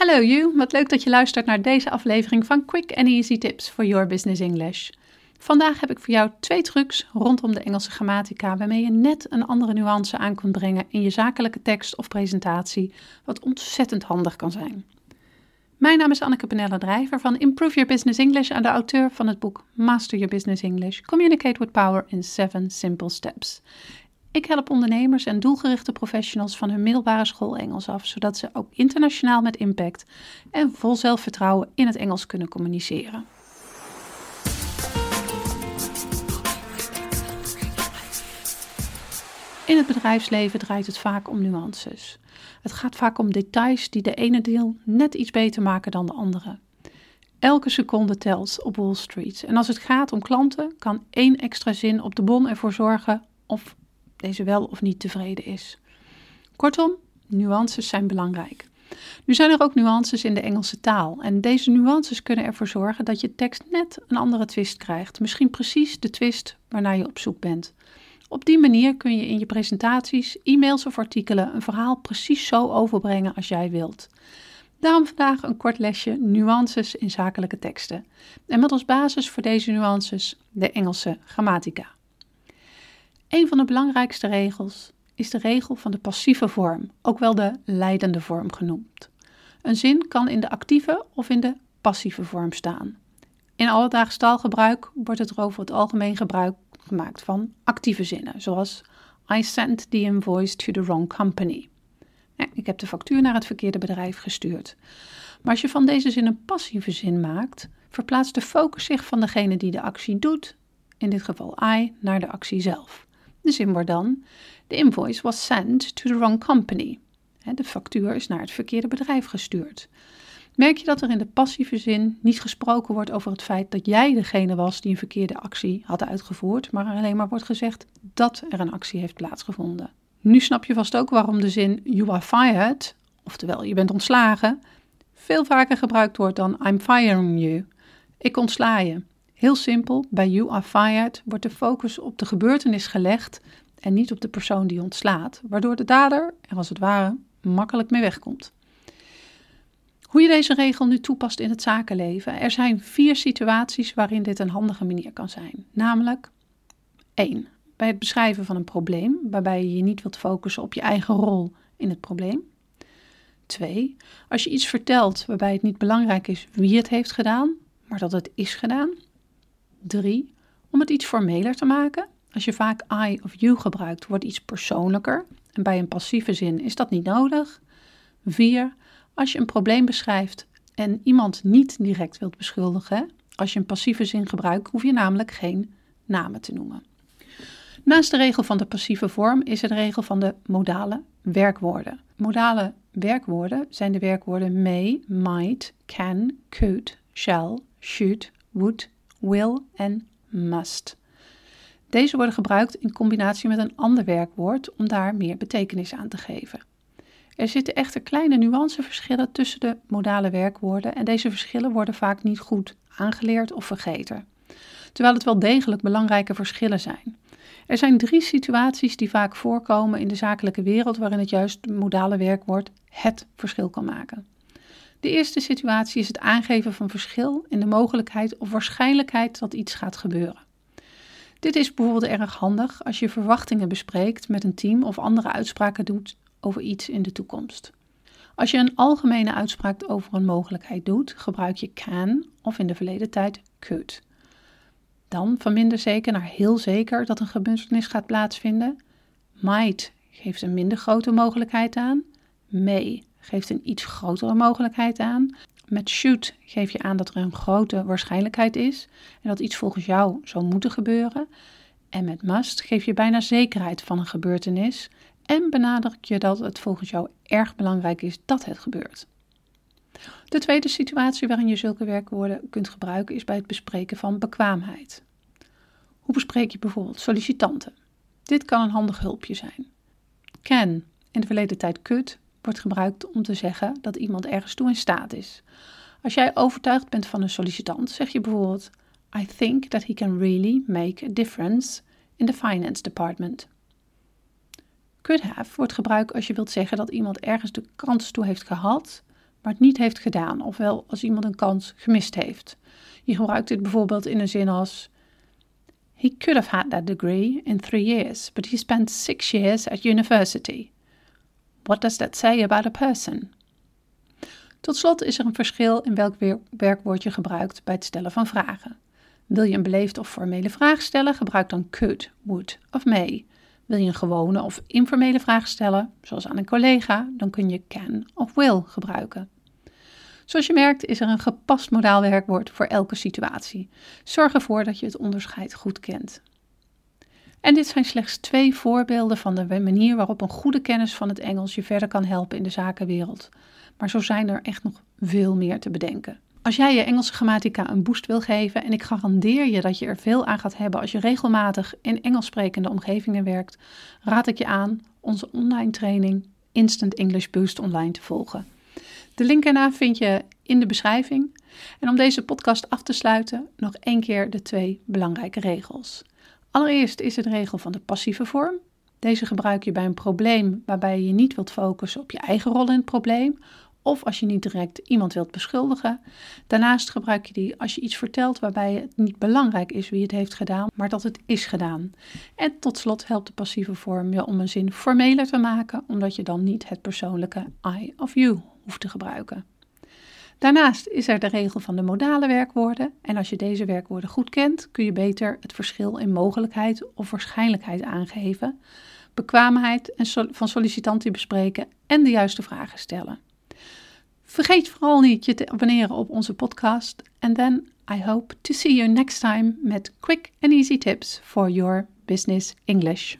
Hallo you, wat leuk dat je luistert naar deze aflevering van Quick and Easy Tips for Your Business English. Vandaag heb ik voor jou twee trucs rondom de Engelse grammatica waarmee je net een andere nuance aan kunt brengen in je zakelijke tekst of presentatie, wat ontzettend handig kan zijn. Mijn naam is Anneke Penella Drijver van Improve Your Business English en de auteur van het boek Master Your Business English: Communicate with Power in 7 Simple Steps. Ik help ondernemers en doelgerichte professionals van hun middelbare school Engels af, zodat ze ook internationaal met impact en vol zelfvertrouwen in het Engels kunnen communiceren. In het bedrijfsleven draait het vaak om nuances. Het gaat vaak om details die de ene deel net iets beter maken dan de andere. Elke seconde telt op Wall Street. En als het gaat om klanten, kan één extra zin op de bon ervoor zorgen of deze wel of niet tevreden is. Kortom, nuances zijn belangrijk. Nu zijn er ook nuances in de Engelse taal en deze nuances kunnen ervoor zorgen dat je tekst net een andere twist krijgt, misschien precies de twist waarnaar je op zoek bent. Op die manier kun je in je presentaties, e-mails of artikelen een verhaal precies zo overbrengen als jij wilt. Daarom vandaag een kort lesje nuances in zakelijke teksten. En met als basis voor deze nuances de Engelse grammatica. Een van de belangrijkste regels is de regel van de passieve vorm, ook wel de leidende vorm genoemd. Een zin kan in de actieve of in de passieve vorm staan. In alledaags taalgebruik wordt het er over het algemeen gebruik gemaakt van actieve zinnen, zoals I sent the invoice to the wrong company. ik heb de factuur naar het verkeerde bedrijf gestuurd. Maar als je van deze zin een passieve zin maakt, verplaatst de focus zich van degene die de actie doet, in dit geval I, naar de actie zelf. De zin wordt dan: The invoice was sent to the wrong company. De factuur is naar het verkeerde bedrijf gestuurd. Merk je dat er in de passieve zin niet gesproken wordt over het feit dat jij degene was die een verkeerde actie had uitgevoerd, maar alleen maar wordt gezegd dat er een actie heeft plaatsgevonden. Nu snap je vast ook waarom de zin you are fired, oftewel je bent ontslagen, veel vaker gebruikt wordt dan I'm firing you. Ik ontsla je. Heel simpel, bij You Are Fired wordt de focus op de gebeurtenis gelegd en niet op de persoon die ontslaat, waardoor de dader er als het ware makkelijk mee wegkomt. Hoe je deze regel nu toepast in het zakenleven. Er zijn vier situaties waarin dit een handige manier kan zijn. Namelijk 1. Bij het beschrijven van een probleem, waarbij je je niet wilt focussen op je eigen rol in het probleem. 2. Als je iets vertelt waarbij het niet belangrijk is wie het heeft gedaan, maar dat het is gedaan. 3. Om het iets formeler te maken. Als je vaak I of you gebruikt, wordt iets persoonlijker. En bij een passieve zin is dat niet nodig. 4. Als je een probleem beschrijft en iemand niet direct wilt beschuldigen, als je een passieve zin gebruikt, hoef je namelijk geen namen te noemen. Naast de regel van de passieve vorm is er de regel van de modale werkwoorden. Modale werkwoorden zijn de werkwoorden may, might, can, could, shall, should, would, will en must. Deze worden gebruikt in combinatie met een ander werkwoord om daar meer betekenis aan te geven. Er zitten echter kleine nuanceverschillen tussen de modale werkwoorden en deze verschillen worden vaak niet goed aangeleerd of vergeten. Terwijl het wel degelijk belangrijke verschillen zijn. Er zijn drie situaties die vaak voorkomen in de zakelijke wereld waarin het juist modale werkwoord het verschil kan maken. De eerste situatie is het aangeven van verschil in de mogelijkheid of waarschijnlijkheid dat iets gaat gebeuren. Dit is bijvoorbeeld erg handig als je verwachtingen bespreekt met een team of andere uitspraken doet over iets in de toekomst. Als je een algemene uitspraak over een mogelijkheid doet, gebruik je can of in de verleden tijd could. Dan van minder zeker naar heel zeker dat een gebeurtenis gaat plaatsvinden. Might geeft een minder grote mogelijkheid aan. May geeft een iets grotere mogelijkheid aan. Met should geef je aan dat er een grote waarschijnlijkheid is en dat iets volgens jou zou moeten gebeuren. En met must geef je bijna zekerheid van een gebeurtenis en benadruk je dat het volgens jou erg belangrijk is dat het gebeurt. De tweede situatie waarin je zulke werkwoorden kunt gebruiken is bij het bespreken van bekwaamheid. Hoe bespreek je bijvoorbeeld sollicitanten? Dit kan een handig hulpje zijn. Can in de verleden tijd could wordt gebruikt om te zeggen dat iemand ergens toe in staat is. Als jij overtuigd bent van een sollicitant, zeg je bijvoorbeeld: I think that he can really make a difference in the finance department. Could have wordt gebruikt als je wilt zeggen dat iemand ergens de kans toe heeft gehad, maar het niet heeft gedaan, ofwel als iemand een kans gemist heeft. Je gebruikt dit bijvoorbeeld in een zin als: He could have had that degree in three years, but he spent six years at university. What does that say about a person? Tot slot is er een verschil in welk werkwoord je gebruikt bij het stellen van vragen. Wil je een beleefde of formele vraag stellen, gebruik dan could, would of may. Wil je een gewone of informele vraag stellen, zoals aan een collega, dan kun je can of will gebruiken. Zoals je merkt is er een gepast modaal werkwoord voor elke situatie. Zorg ervoor dat je het onderscheid goed kent. En dit zijn slechts twee voorbeelden van de manier waarop een goede kennis van het Engels je verder kan helpen in de zakenwereld. Maar zo zijn er echt nog veel meer te bedenken. Als jij je Engelse grammatica een boost wil geven, en ik garandeer je dat je er veel aan gaat hebben als je regelmatig in Engels sprekende omgevingen werkt, raad ik je aan onze online training Instant English Boost online te volgen. De link ernaar vind je in de beschrijving. En om deze podcast af te sluiten, nog één keer de twee belangrijke regels. Allereerst is het regel van de passieve vorm. Deze gebruik je bij een probleem waarbij je niet wilt focussen op je eigen rol in het probleem of als je niet direct iemand wilt beschuldigen. Daarnaast gebruik je die als je iets vertelt waarbij het niet belangrijk is wie het heeft gedaan, maar dat het is gedaan. En tot slot helpt de passieve vorm je om een zin formeler te maken, omdat je dan niet het persoonlijke I of you hoeft te gebruiken. Daarnaast is er de regel van de modale werkwoorden. En als je deze werkwoorden goed kent, kun je beter het verschil in mogelijkheid of waarschijnlijkheid aangeven, bekwaamheid van sollicitanten bespreken en de juiste vragen stellen. Vergeet vooral niet je te abonneren op onze podcast. And then I hope to see you next time met quick and easy tips for your business English.